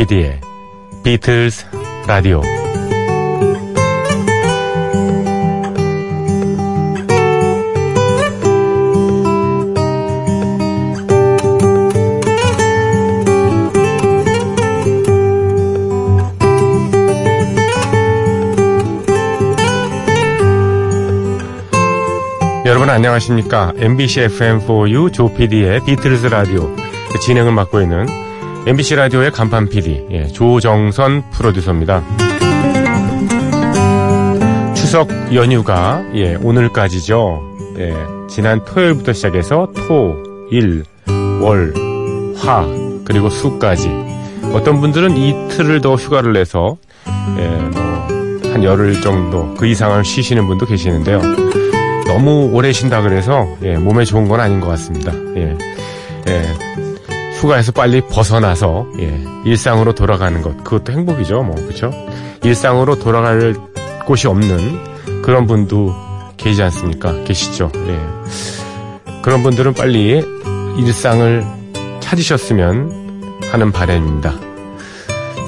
조피디의 비틀스 라디오. 여러분 안녕하십니까? MBC FM4U 조피디의 비틀스 라디오. 진행을 맡고 있는 MBC 라디오의 간판 PD 예, 조정선 프로듀서입니다. 추석 연휴가 예, 오늘까지죠. 예, 지난 토요일부터 시작해서 토, 일, 월, 화 그리고 수까지 어떤 분들은 이틀을 더 휴가를 내서 예, 뭐한 열흘 정도 그 이상을 쉬시는 분도 계시는데요. 너무 오래 쉰다 그래서 예, 몸에 좋은 건 아닌 것 같습니다. 예, 예, 휴가에서 빨리 벗어나서 예, 일상으로 돌아가는 것. 그것도 행복이죠 뭐. 그렇죠 일상으로 돌아갈 곳이 없는 그런 분도 계시지 않습니까? 계시죠. 예. 그런 분들은 빨리 일상을 찾으셨으면 하는 바람입니다.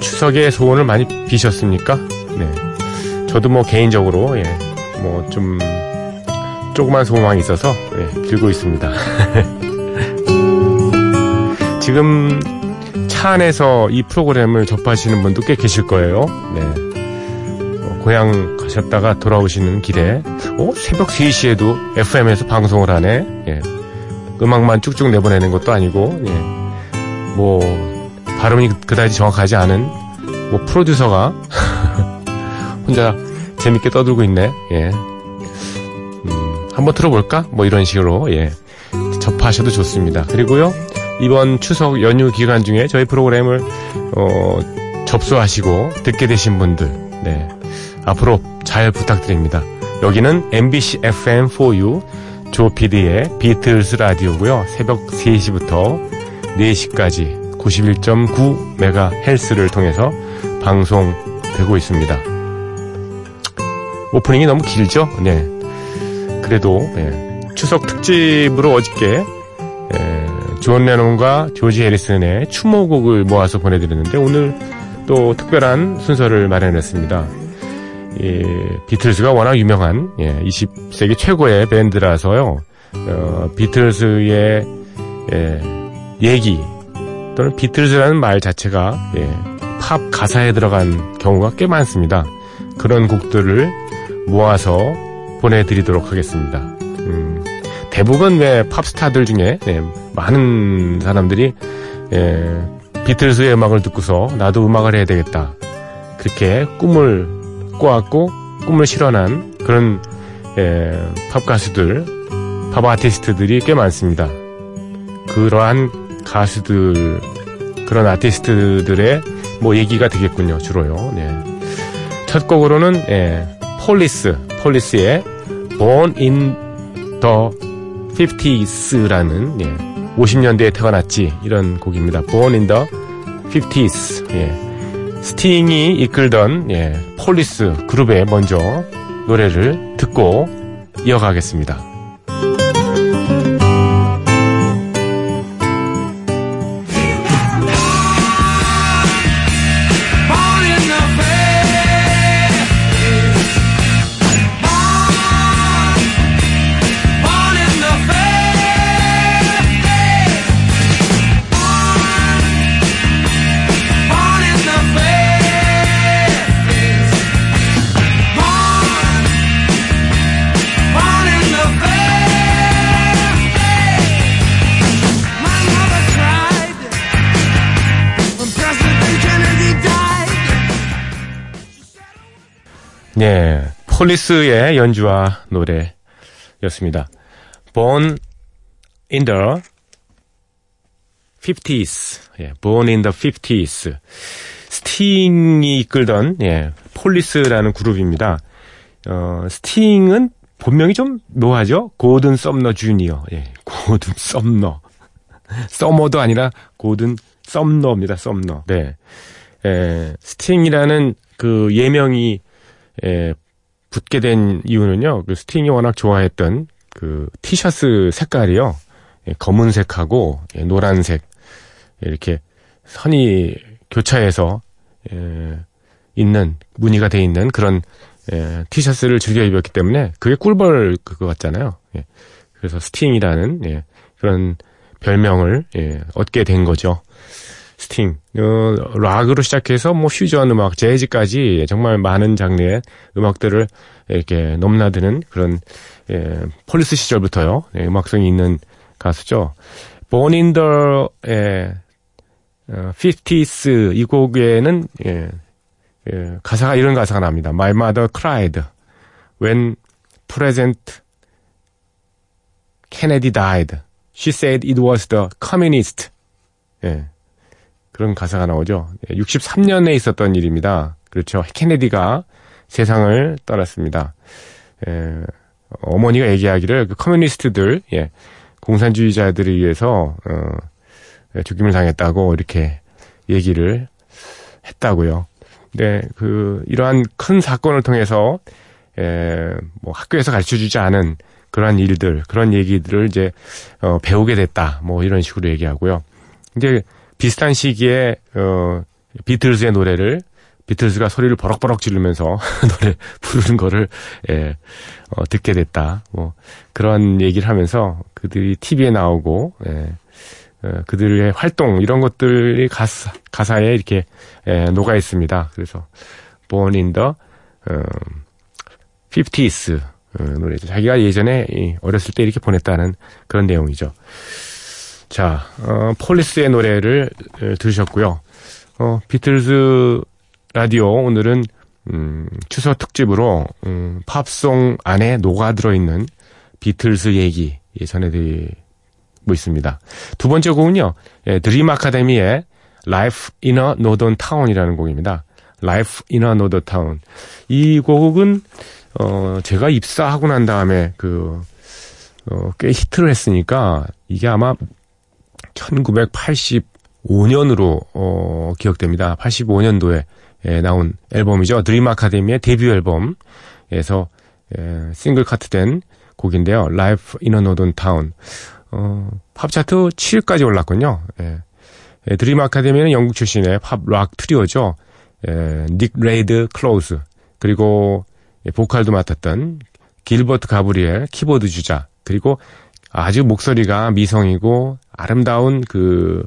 추석에 소원을 많이 비셨습니까? 네. 저도 뭐 개인적으로 예, 뭐 좀 조그만 소망이 있어서 예, 빌고 있습니다 지금 차 안에서 이 프로그램을 접하시는 분도 꽤 계실 거예요. 네. 어, 고향 가셨다가 돌아오시는 길에, 어? 새벽 3시에도 FM에서 방송을 하네? 예. 음악만 쭉쭉 내보내는 것도 아니고, 예. 뭐, 발음이 그다지 정확하지 않은, 뭐, 프로듀서가 혼자 재밌게 떠들고 있네. 예. 음, 한번 들어볼까? 뭐 이런 식으로, 예. 접하셔도 좋습니다. 그리고요, 이번 추석 연휴 기간 중에 저희 프로그램을 어, 접수하시고 듣게 되신 분들 네, 앞으로 잘 부탁드립니다. 여기는 MBC FM4U 조피디의 비틀스 라디오고요. 새벽 3시부터 4시까지 91.9MHz를 통해서 방송되고 있습니다. 오프닝이 너무 길죠? 네. 그래도 네. 추석 특집으로 어저께 존 레논과 조지 해리슨의 추모곡을 모아서 보내드렸는데 오늘 또 특별한 순서를 마련했습니다. 예, 비틀즈가 워낙 유명한 예, 20세기 최고의 밴드라서요. 어, 비틀즈의 예, 얘기 또는 비틀즈라는 말 자체가 예, 팝 가사에 들어간 경우가 꽤 많습니다. 그런 곡들을 모아서 보내드리도록 하겠습니다. 음, 대부분 왜 팝스타들 중에 네, 많은 사람들이 예, 비틀스의 음악을 듣고서 나도 음악을 해야 되겠다 그렇게 꿈을 꿔왔고 꿈을 실현한 그런 예, 팝 가수들 팝 아티스트들이 꽤 많습니다. 그러한 가수들 그런 아티스트들의 뭐 얘기가 되겠군요 주로요. 네. 첫 곡으로는 예, 폴리스 폴리스의 Born in the 50s라는 예, 50년대에 태어났지 이런 곡입니다. Born in the 50s. 예. 스팅이 이끌던 예, 폴리스 그룹의 먼저 노래를 듣고 이어가겠습니다. 예, 폴리스의 연주와 노래였습니다. Born in the 50s. 예, Born in the 50s. 스팅이 이끌던 예, 폴리스라는 그룹입니다. 어, 스팅은 본명이 좀 묘하죠? 고든 썸너 주니어. 예, 고든 썸너. 서머도 아니라 고든 썸너입니다. 썸너. 네. 에, 스팅이라는 그 예명이 에, 붙게 된 이유는요. 그 스팅이 워낙 좋아했던 그 티셔츠 색깔이요. 예, 검은색하고 예, 노란색 이렇게 선이 교차해서 에, 있는 무늬가 돼 있는 그런 에, 티셔츠를 즐겨 입었기 때문에 그게 꿀벌 그거 같잖아요. 예. 그래서 스팅이라는 예, 그런 별명을 예, 얻게 된 거죠. 스팅, 어, 락으로 시작해서 뭐 퓨전 음악, 재즈까지 정말 많은 장르의 음악들을 이렇게 넘나드는 그런 예, 폴리스 시절부터요 예, 음악성이 있는 가수죠. Born in the 예, 어, 50s 이 곡에는 예, 예, 가사가 이런 가사가 납니다. My mother cried when President Kennedy died. She said it was the communist. 예. 그런 가사가 나오죠. 63년에 있었던 일입니다. 그렇죠. 케네디가 세상을 떠났습니다. 예, 어머니가 얘기하기를 그 커뮤니스트들, 예, 공산주의자들에 의해서 어, 예, 죽임을 당했다고 이렇게 얘기를 했다고요. 네, 그 이러한 큰 사건을 통해서 예, 뭐 학교에서 가르쳐 주지 않은 그러한 일들, 그런 얘기들을 이제 어, 배우게 됐다. 뭐 이런 식으로 얘기하고요. 이제 비슷한 시기에 어 비틀즈의 노래를 비틀즈가 소리를 버럭버럭 지르면서 노래 부르는 거를 예, 어, 듣게 됐다. 뭐 그런 얘기를 하면서 그들이 TV에 나오고 예, 어, 그들의 활동 이런 것들이 가사, 가사에 이렇게 예, 녹아 있습니다. 그래서 Born in the 어, 50s 어, 노래죠. 자기가 예전에 어렸을 때 이렇게 보냈다는 그런 내용이죠. 자, 어, 폴리스의 노래를 어, 들으셨고요. 어, 비틀즈 라디오 오늘은 음, 추석 특집으로 음, 팝송 안에 녹아들어 있는 비틀즈 얘기 예, 전해드리고 있습니다. 두 번째 곡은요, 예, 드림 아카데미의 Life in a Northern Town이라는 곡입니다. Life in a Northern Town. 이 곡은 어, 제가 입사하고 난 다음에 그 어, 꽤 히트를 했으니까 이게 아마 1985년으로 어, 기억됩니다. 85년도에 예, 나온 앨범이죠. 드림 아카데미의 데뷔 앨범에서 예, 싱글 카트된 곡인데요. Life in a Northern Town. 어, 팝 차트 7위까지 올랐군요. 예. 예, 드림 아카데미는 영국 출신의 팝 락 트리오죠. 예, 닉 레이드 클로즈 그리고 예, 보컬도 맡았던 길버트 가브리엘 키보드 주자 그리고 아주 목소리가 미성이고 아름다운 그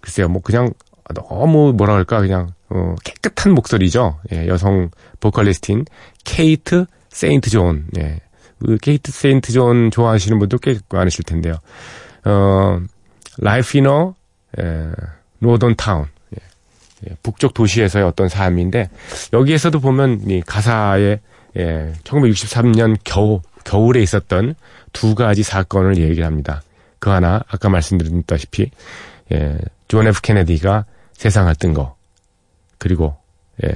글쎄요 뭐 그냥 너무 뭐라 그럴까 그냥 어, 깨끗한 목소리죠. 예, 여성 보컬리스트인 케이트 세인트 존. 예. 그 케이트 세인트 존 좋아하시는 분도 꽤 많으실 텐데요. 어, Life in a Northern Town. 예, 북쪽 도시에서의 어떤 삶인데 여기에서도 보면 이 가사에 예, 1963년 겨우 겨울에 있었던 두 가지 사건을 얘기를 합니다. 그 하나 아까 말씀드렸다시피 예, 존 F 케네디가 세상을 뜬 거. 그리고 예,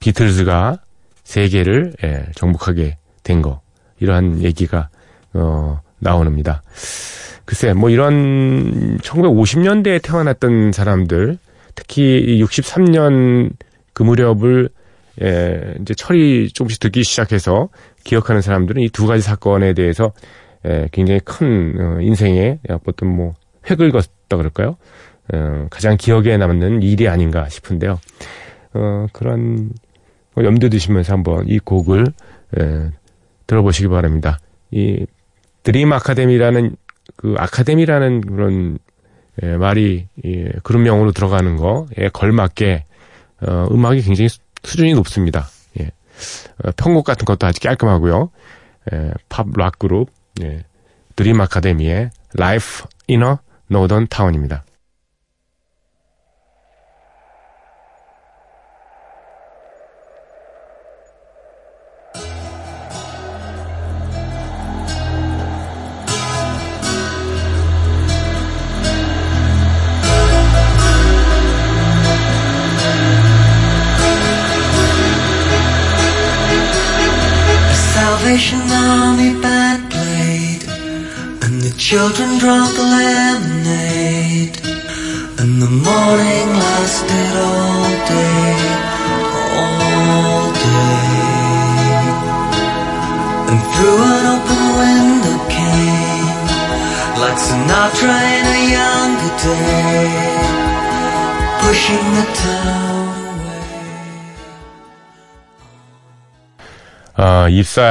비틀즈가 세계를 예, 정복하게 된 거. 이러한 얘기가 어, 나오는니다 글쎄 뭐 이런 1950년대에 태어났던 사람들 특히 63년 그 무렵을 예, 이제 철이 조금씩 듣기 시작해서 기억하는 사람들은 이 두 가지 사건에 대해서 예, 굉장히 큰 어, 인생의 어떤 뭐 획을 걷다 그럴까요? 어, 가장 기억에 남는 일이 아닌가 싶은데요. 어, 그런 뭐 염두에 두시면서 한번 이 곡을 예, 들어보시기 바랍니다. 이 드림 아카데미라는 그 아카데미라는 그런 예, 말이 예, 그룹명으로 들어가는 거에 걸맞게 어, 음악이 굉장히 수준이 높습니다. 예. 어, 편곡 같은 것도 아주 깔끔하고요. 예, 팝락 그룹 예, 드림 아카데미의 Life in a Northern Town입니다.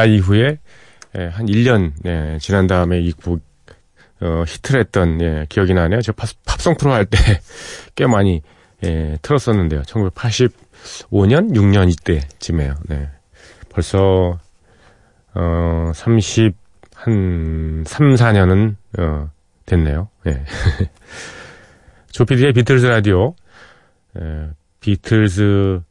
이후에 예, 한 1년 예, 지난 다음에 이 곡 어, 히트를 했던 예, 기억이 나네요. 저 팝, 팝송 프로 할 때 꽤 많이 예, 틀었었는데요. 1985년, 6년 이때쯤에요. 네. 벌써 어, 30, 한 3, 4년은 어, 됐네요. 예. 조피디의 비틀즈 라디오 예, 비틀즈의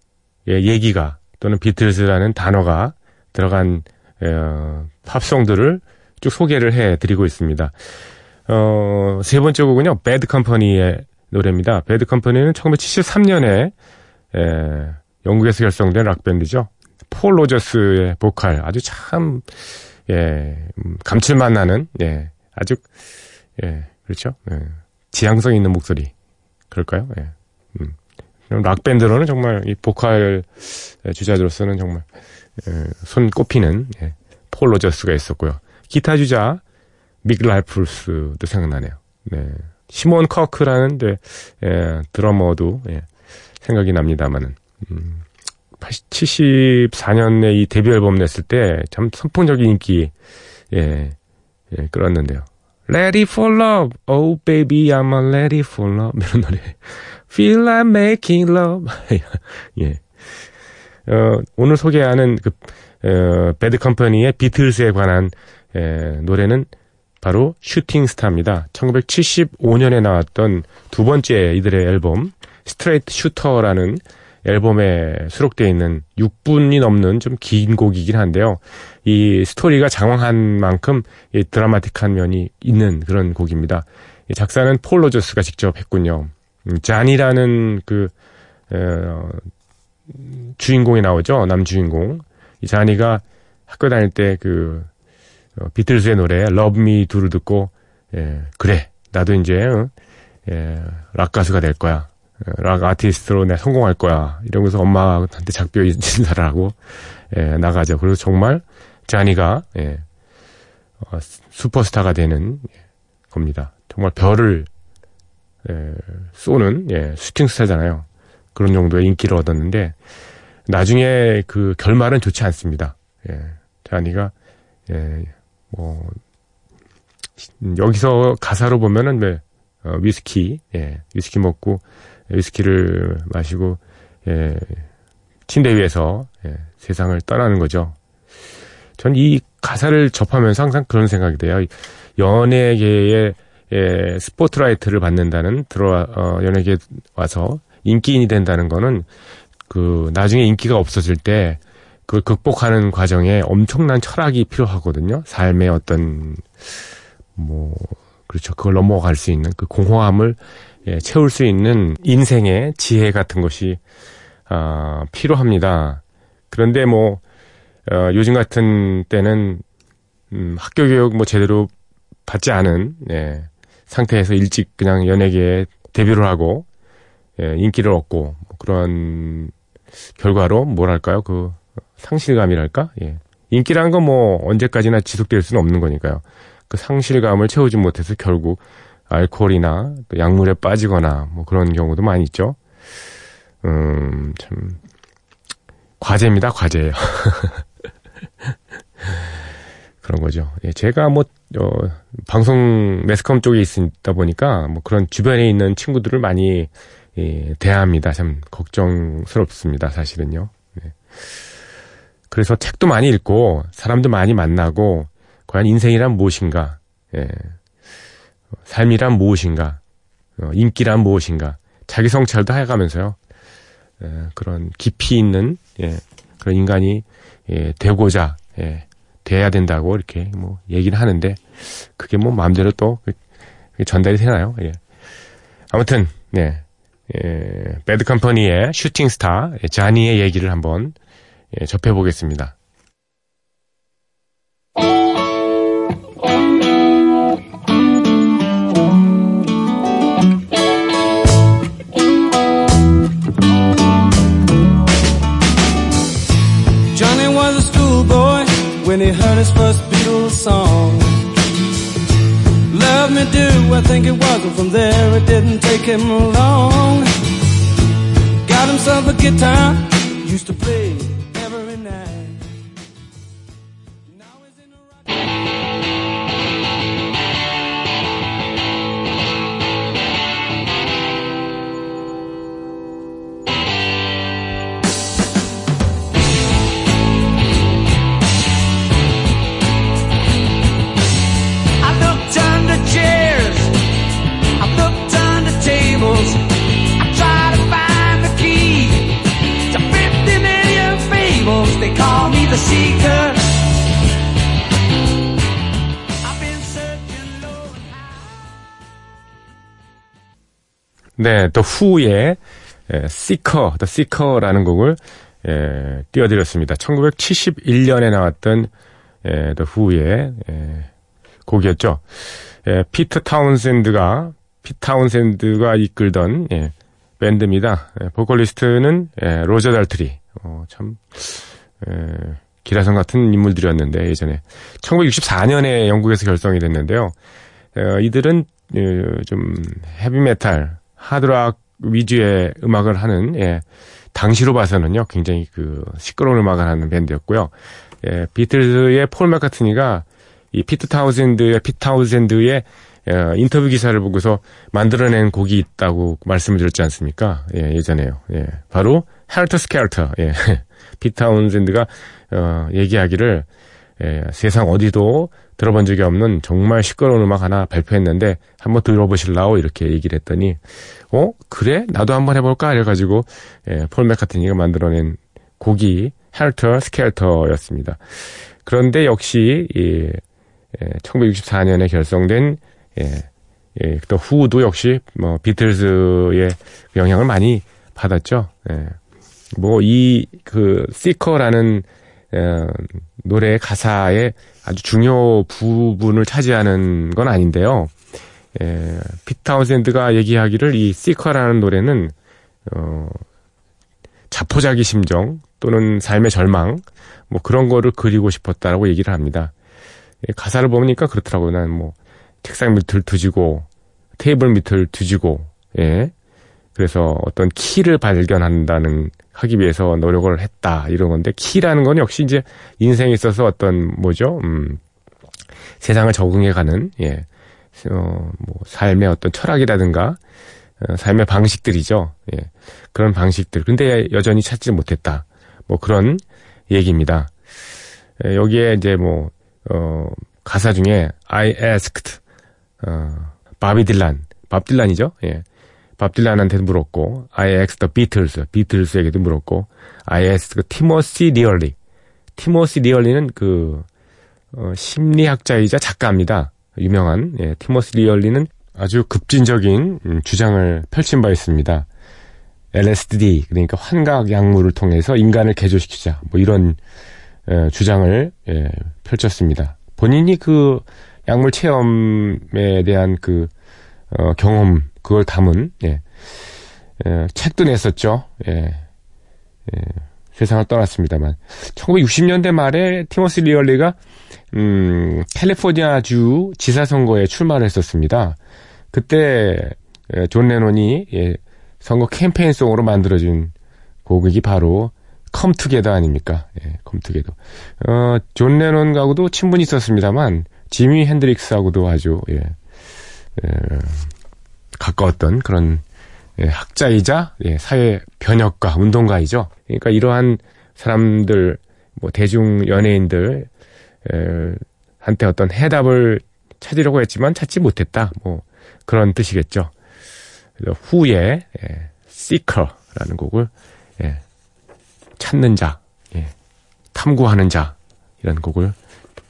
얘기가 또는 비틀즈라는 단어가 들어간 어, 팝송들을 쭉 소개를 해드리고 있습니다. 어, 세 번째 곡은요, 배드 컴퍼니의 노래입니다. 배드 컴퍼니는 1973년에 에, 영국에서 결성된 락밴드죠. 폴 로저스의 보컬, 아주 참, 예, 음, 감칠맛 나는, 예, 아주, 예, 그렇죠. 예, 지향성 있는 목소리. 그럴까요? 예. 음. 락 밴드로는 정말 이 보컬 주자들로서는 정말 예, 손 꼽히는 예, 폴 로저스가 있었고요. 기타 주자 믹 랄프스도 생각나네요. 네. 시몬 커크라는 데, 예, 드러머도 예, 생각이 납니다만은 음, 74년에 이 데뷔 앨범 냈을 때 참 선풍적인 인기 예, 예, 끌었는데요. Ready for love, oh baby, I'm a ready for love 이런 노래. Feel like making love. 예. 어, 오늘 소개하는 그 어, 배드 컴퍼니의 비틀스에 관한 에, 노래는 바로 Shooting Star입니다. 1975년에 나왔던 두 번째 이들의 앨범 Straight Shooter라는 앨범에 수록되어 있는 6분이 넘는 좀 긴 곡이긴 한데요. 이 스토리가 장황한 만큼 이 드라마틱한 면이 있는 그런 곡입니다. 작사는 폴 로저스가 직접 했군요. 음, 자니라는 그 어, 주인공이 나오죠. 남주인공. 이 자니가 학교 다닐 때그 어, 비틀즈의 노래 Love Me Do를 듣고 예, 그래 나도 이제 어, 예, 락 가수가 될 거야. 어, 락 아티스트로 내가 성공할 거야. 이러면서 엄마한테 작별 인사를 하고 예, 나가죠. 그래서 정말 자니가 예, 어, 슈퍼스타가 되는 겁니다. 정말 별을 예, 쏘는 예, 슈팅 스타잖아요. 그런 정도의 인기를 얻었는데 나중에 그 결말은 좋지 않습니다. 예. 자니가 예, 뭐 여기서 가사로 보면은 왜 어, 위스키, 예, 위스키 먹고 위스키를 마시고 예, 침대 위에서 예, 세상을 떠나는 거죠. 전 이 가사를 접하면서 항상 그런 생각이 돼요. 연예계에 예, 스포트라이트를 받는다는 들어와 어, 연예계에 와서 인기인이 된다는 거는 그 나중에 인기가 없어질 때 그걸 극복하는 과정에 엄청난 철학이 필요하거든요. 삶의 어떤 뭐 그렇죠. 그걸 넘어갈 수 있는 그 공허함을 예, 채울 수 있는 인생의 지혜 같은 것이 아, 필요합니다. 그런데 뭐 어, 요즘 같은 때는 음, 학교 교육 뭐 제대로 받지 않은 예, 상태에서 일찍 그냥 연예계에 데뷔를 하고 예, 인기를 얻고 뭐 그런 결과로 뭐랄까요 그 상실감이랄까 예. 인기란 건 뭐 언제까지나 지속될 수는 없는 거니까요. 그 상실감을 채우지 못해서 결국 알코올이나 또 약물에 빠지거나 뭐 그런 경우도 많이 있죠. 음, 참 과제입니다, 과제예요. 그런 거죠. 예, 제가 뭐 어, 방송 매스컴 쪽에 있다 보니까 뭐 그런 주변에 있는 친구들을 많이 예, 대합니다. 참 걱정스럽습니다. 사실은요. 네. 그래서 책도 많이 읽고 사람도 많이 만나고 과연 인생이란 무엇인가, 예. 삶이란 무엇인가, 어, 인기란 무엇인가, 자기 성찰도 해가면서요. 예, 그런 깊이 있는 예, 그런 인간이 예, 되고자 예, 돼야 된다고 이렇게 뭐 얘기를 하는데 그게 뭐 마음대로 또 전달이 되나요? 예. 아무튼 네 예, 배드 컴퍼니의 Shooting Star 자니의 얘기를 한번 예, a schoolboy when he heard his first Beatles song. Love me do, I think it was, and from there it didn't take him long. Of a guitar used to play 네, 또 후의 에, Seeker, The Seeker라는 곡을 에, 띄워드렸습니다. 1971년에 나왔던 에, The Who의 에, 곡이었죠. 에, 피터 타운샌드가 피 타운샌드가 이끌던 예, 밴드입니다. 에, 보컬리스트는 에, 로저 달트리. 어, 참 에, 기라성 같은 인물들이었는데 예전에 1964년에 영국에서 결성이 됐는데요. 어, 이들은 어, 좀 헤비메탈, 하드락 위주의 음악을 하는 예, 당시로 봐서는요 굉장히 그 시끄러운 음악을 하는 밴드였고요. 예, 비틀즈의 폴 마카트니가 이 피트 타우젠드의 피트 타우젠드의 어, 인터뷰 기사를 보고서 만들어낸 곡이 있다고 말씀을 드렸지 않습니까? 예, 예전에요. 예, 바로 Helter Skelter. 예, 피트 타운젠드가 어, 얘기하기를 예, 세상 어디도 들어본 적이 없는 정말 시끄러운 음악 하나 발표했는데 한번 들어보실라오 이렇게 얘기를 했더니 어 그래 나도 한번 해볼까 이래가지고 예, 폴 맥카트니가 만들어낸 곡이 헬터 스켈터였습니다. 그런데 역시 이, 예, 1964년에 결성된 예, 예, 또 후도 역시 뭐 비틀즈의 영향을 많이 받았죠. 예. 뭐 이 그 Seeker라는 어, 노래 가사의 아주 중요 부분을 차지하는 건 아닌데요. 예, 피타운샌드가 얘기하기를 이 Seeker라는 노래는 어, 자포자기 심정 또는 삶의 절망 뭐 그런 거를 그리고 싶었다라고 얘기를 합니다. 예, 가사를 보니까 그렇더라고요. 난 뭐 책상 밑을 뒤지고 테이블 밑을 뒤지고 예. 그래서 어떤 키를 발견한다는 하기 위해서 노력을 했다 이런 건데 키라는 건 역시 이제 인생에 있어서 어떤 뭐죠? 음. 세상을 적응해가는 예. 어, 뭐 삶의 어떤 철학이라든가 어, 삶의 방식들이죠. 예. 그런 방식들. 근데 여전히 찾지 못했다. 뭐 그런 얘기입니다. 예, 여기에 이제 뭐 어, 가사 중에 I asked 어, 바비 딜란, 밥 딜란이죠. 예. 밥 딜란한테 물었고 I asked the Beatles, 비틀스에게도 물었고 I asked 그 티모시 리어리. 티모시 리어리는 그 어, 심리학자이자 작가입니다. 유명한 예, 티모시 리어리는 아주 급진적인 음, 주장을 펼친 바 있습니다. LSD 그러니까 환각 약물을 통해서 인간을 개조시키자 뭐 이런 에, 주장을 예, 펼쳤습니다. 본인이 그 약물 체험에 대한 그 어, 경험 그걸 담은 예, 예, 책도 냈었죠. 예, 예, 세상을 떠났습니다만 1960년대 말에 티모시 리어리가 음, 캘리포니아주 지사 선거에 출마를 했었습니다. 그때 예, 존 레논이 예, 선거 캠페인송으로 만들어진 곡이 바로 Come Together 아닙니까? 예, Come Together. 어, 존 레논하고도 친분이 있었습니다만 지미 핸드릭스하고도 아주 예, 예, 가까웠던 그런 예, 학자이자 예, 사회 변혁가, 운동가이죠. 그러니까 이러한 사람들, 뭐 대중 연예인들 에, 한테 어떤 해답을 찾으려고 했지만 찾지 못했다. 뭐 그런 뜻이겠죠. 후에 예, Seeker라는 곡을 예, 찾는 자, 예, 탐구하는 자 이런 곡을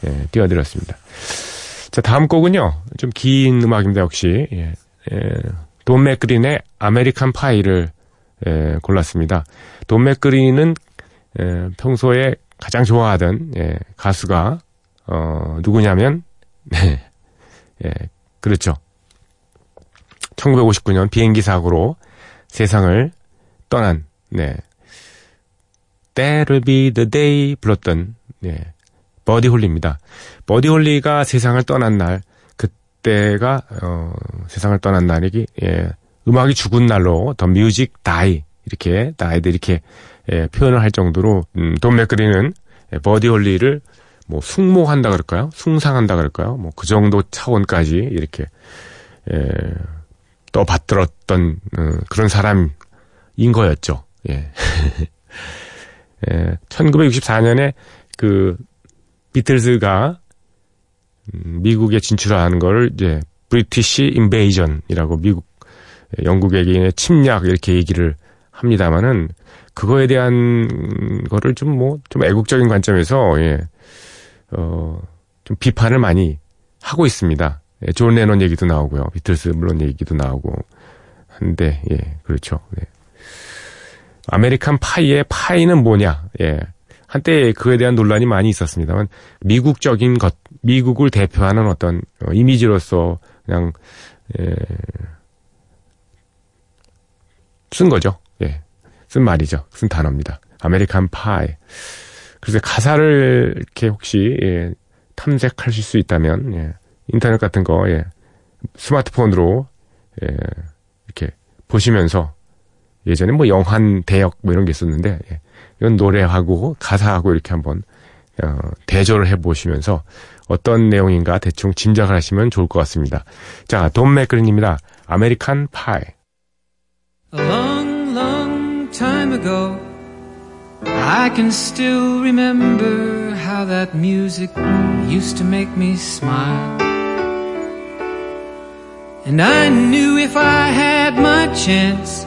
예, 띄워드렸습니다. 자 다음 곡은요 좀 긴 음악입니다 역시 예, 예, 돈 맥클린의 American Pie를 예, 골랐습니다. 돈 맥클린은 예, 평소에 가장 좋아하던 예, 가수가 어, 누구냐면 네, 예, 그렇죠. 1959년 비행기 사고로 세상을 떠난 네. That'll be the day 불렀던 네. 버디 홀리입니다. 버디 홀리가 세상을 떠난 날 그때가 어, 세상을 떠난 날이기 예, 음악이 죽은 날로 the music die 이렇게 나이들 이렇게 예, 표현을 할 정도로 음, 돈 맥클린은 예, 버디 홀리를 뭐 숭모한다 그럴까요? 숭상한다 그럴까요? 뭐 그 정도 차원까지 이렇게 예, 떠받들었던 어, 그런 사람인 거였죠. 예. 예, 1964년에 그 비틀즈가 음, 미국에 진출하는 걸 이제 British Invasion이라고 미국 영국의 침략 이렇게 얘기를 합니다만은 그거에 대한 거를 좀뭐 좀 애국적인 관점에서 예. 어, 좀 비판을 많이 하고 있습니다. 예, 존 레논 얘기도 나오고요. 비틀스 물론 얘기도 나오고 한데 예, 그렇죠. 네. American Pie의 Pie는 뭐냐? 예. 한때 그에 대한 논란이 많이 있었습니다만 미국적인 것, 미국을 대표하는 어떤 어, 이미지로서 그냥 예, 쓴 거죠. 예. 쓴 말이죠. 쓴 단어입니다. American Pie. 그래서 가사를 이렇게 혹시 예, 탐색하실 수 있다면 예, 인터넷 같은 거 예, 스마트폰으로 예, 이렇게 보시면서 예전에 뭐 영한 대역 뭐 이런 게 있었는데 예, 이건 노래하고 가사하고 이렇게 한번 어, 대조를 해보시면서 어떤 내용인가 대충 짐작을 하시면 좋을 것 같습니다. 자, 돈 맥그린입니다. 아메리칸 파이. A long, long time ago, I can still remember how that music used to make me smile. And I knew if I had my chance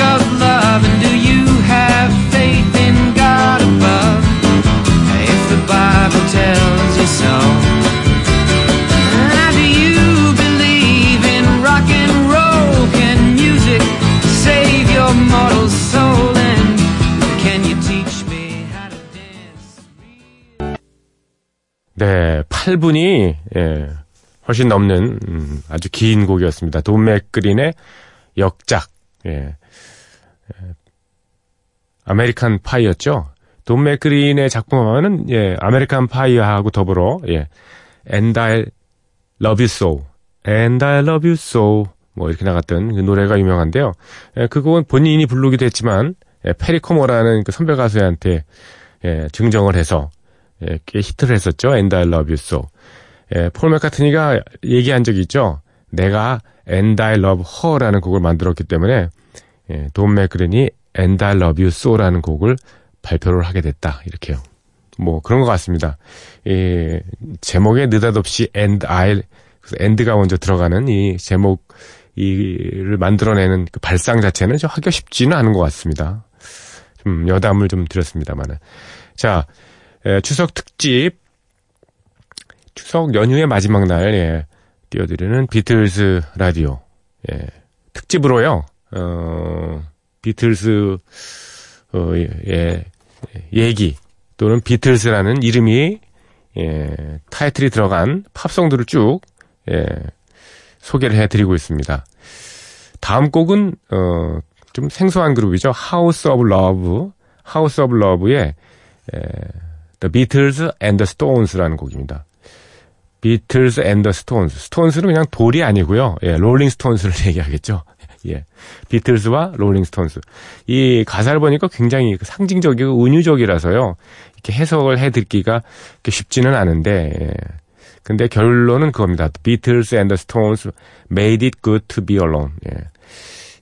book of love? And do you have faith in God above? If the Bible tells you so. Ah, Do you believe in rock and roll? Can music save your mortal soul? And can you teach me how to dance? 네, 8분이 예, 훨씬 넘는 음, 아주 긴 곡이었습니다. 돈 맥클린의 역작, 예, 예, American Pie였죠. 돈 맥클린의 작품 하면은 예, American Pie하고 더불어 예, And I Love You So, And I Love You So 뭐 이렇게 나갔던 그 노래가 유명한데요. 예, 그 곡은 본인이 부르기도 했지만 예, 페리코모라는 그 선배 가수한테 예, 증정을 해서 예, 꽤 히트를 했었죠. And I Love You So. 예, 폴 맥카트니가 얘기한 적이 있죠. 내가 And I Love Her라는 곡을 만들었기 때문에 예, 돈 맥그린이 And I Love You So라는 곡을 발표를 하게 됐다. 이렇게요. 뭐 그런 것 같습니다. 예, 제목에 느닷없이 And I and가 먼저 들어가는 이 제목 이를 만들어내는 그 발상 자체는 좀 하기가 쉽지는 않은 것 같습니다. 좀 여담을 좀 드렸습니다만은. 자, 예, 추석 특집, 추석 연휴의 마지막 날, 예, 띄워드리는 비틀스 라디오, 예, 특집으로요, 어, 비틀스, 어, 예, 예, 얘기, 또는 비틀스라는 이름이, 예, 타이틀이 들어간 팝송들을 쭉, 예, 소개를 해드리고 있습니다. 다음 곡은, 어, 좀 생소한 그룹이죠. House of Love, House of Love의, 예, The Beatles and the Stones라는 곡입니다. And the Stones. Stones는 그냥 돌이 아니고요. 예, 롤링 스톤스를 얘기하겠죠. 예. 비틀즈와 롤링스톤스. 이 가사를 보니까 굉장히 그 상징적이고 은유적이라서요. 이렇게 해석을 해드리기가 쉽지는 않은데, 예. 근데 결론은 그겁니다. Beatles and the Stones made it good to be alone. 예.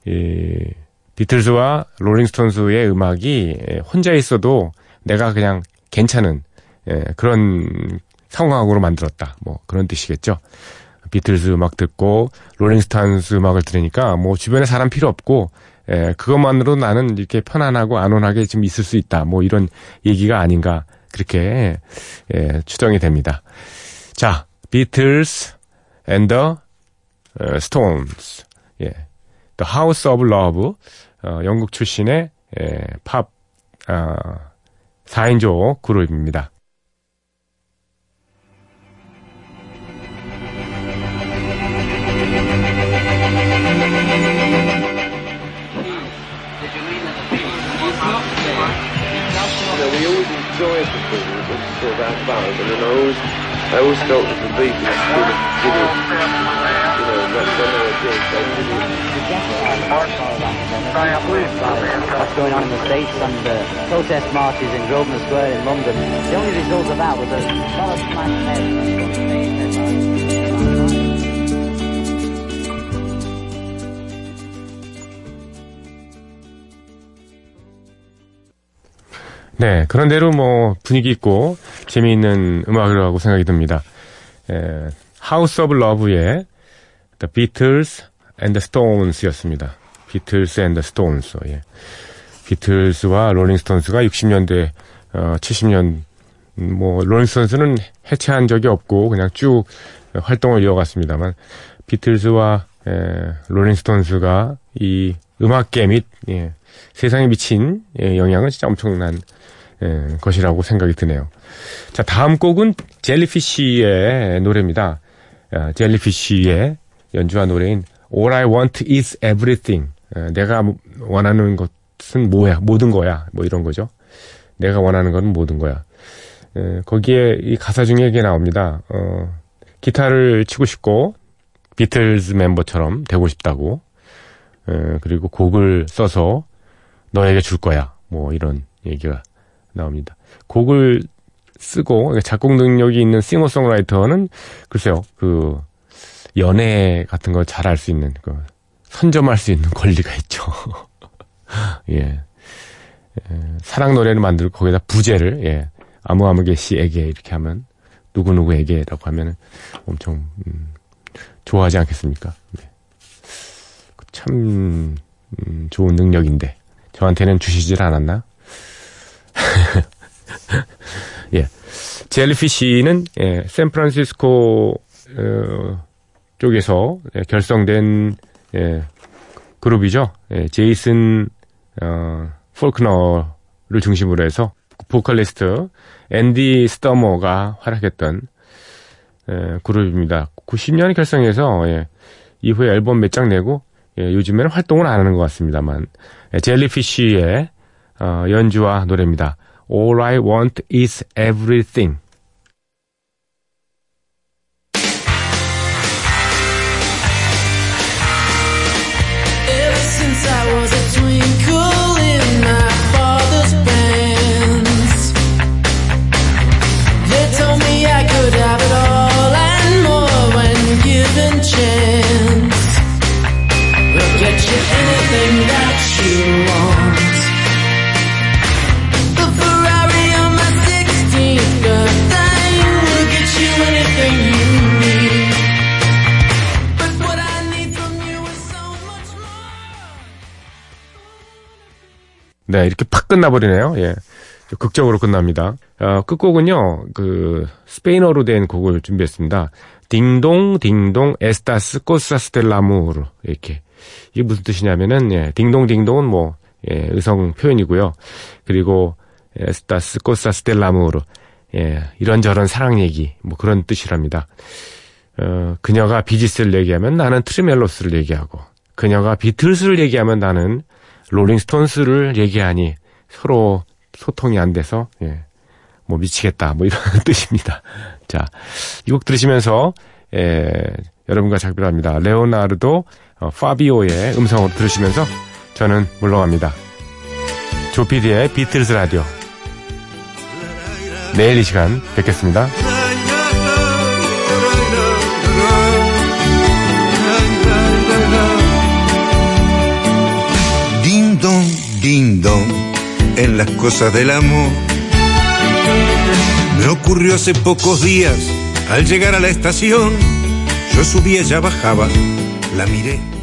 이 비틀즈와 롤링스톤스의 음악이 예, 혼자 있어도 내가 그냥 괜찮은 예, 그런 상황으로 만들었다. 뭐 그런 뜻이겠죠. 비틀즈 음악 듣고 롤링스톤스 음악을 들으니까 뭐 주변에 사람 필요 없고 예, 그것만으로 나는 이렇게 편안하고 안온하게 좀 있을 수 있다. 뭐 이런 얘기가 아닌가 그렇게 예, 추정이 됩니다. 자, 비틀스 and the Stones. 예. The House of Love. 어, 영국 출신의 예, 팝 어, 4인조 그룹입니다. Sort of and I always, I always felt that the Beatles sort of did it, you know, when they were big, they did it. what's going on in the States and the protest marches in Grosvenor Square in London. The only result of that was a lot of smashed heads. 네, 그런대로 뭐 분위기 있고 재미있는 음악이라고 생각이 듭니다. 에, House of Love의 The Beatles and the Stones였습니다. Beatles and the Stones. 예. 비틀스와 롤링스톤스가 60년대, 어, 70년, 음, 뭐, 롤링스톤스는 해체한 적이 없고, 그냥 쭉 활동을 이어갔습니다만, 비틀스와, 에, 롤링스톤스가 이 음악계 및, 예, 세상에 미친 예, 영향은 진짜 엄청난 예, 것이라고 생각이 드네요. 자, 다음 곡은 젤리피쉬의 노래입니다. 아, 젤리피쉬의 연주한 노래인 All I Want Is Everything. 예, 내가 원하는 것은 뭐야, 모든 거야, 뭐 이런 거죠. 내가 원하는 건 모든 거야. 예, 거기에 이 가사 중에 이게 나옵니다. 어, 기타를 치고 싶고 비틀즈 멤버처럼 되고 싶다고. 예, 그리고 곡을 써서 너에게 줄 거야. 뭐 이런 얘기가 나옵니다. 곡을 쓰고 작곡 능력이 있는 싱어송라이터는 글쎄요 그 연애 같은 걸 잘 알 수 있는 그 선점할 수 있는 권리가 있죠. 예. 예. 사랑 노래를 만들고 거기다 부제를 예. 아무 아무개 씨에게 이렇게 하면 누구 누구에게라고 하면 엄청 음, 좋아하지 않겠습니까? 네. 참 음, 좋은 능력인데 저한테는 주시질 않았나? 예. 젤리피쉬는 예, 샌프란시스코 어, 쪽에서 예, 결성된 예, 그룹이죠. 예, 제이슨 어, 폴크너를 중심으로 해서 보컬리스트 앤디 스터머가 활약했던 예, 그룹입니다. 90년에 결성해서 예, 이후에 앨범 몇 장 내고 예, 요즘에는 활동을 안 하는 것 같습니다만 예, 젤리피쉬의 어, 연주와 노래입니다. All I Want Is Everything. 네, 이렇게 팍 끝나버리네요. 예. 극적으로 끝납니다. 어, 끝곡은요, 그, 스페인어로 된 곡을 준비했습니다. Ding dong, ding dong, estas cosas del amor. 이렇게. 이게 무슨 뜻이냐면은, 예, 딩동, 딩동은 뭐, 예, 의성 표현이고요. 그리고, estas cosas del amor. 예, 이런저런 사랑 얘기, 뭐 그런 뜻이랍니다. 어, 그녀가 비지스를 얘기하면 나는 트리멜로스를 얘기하고, 그녀가 비틀스를 얘기하면 나는 롤링스톤스를 얘기하니 서로 소통이 안 돼서 예, 뭐 미치겠다 뭐 이런 뜻입니다. 자, 이 곡 들으시면서 예, 여러분과 작별합니다. 레오나르도 어, 파비오의 음성으로 들으시면서 저는 물러갑니다. 조피디의 비틀즈 라디오. 내일 이 시간 뵙겠습니다. Dong, en las cosas del amor. Me ocurrió hace pocos días, al llegar a la estación, yo subí, ella bajaba, la miré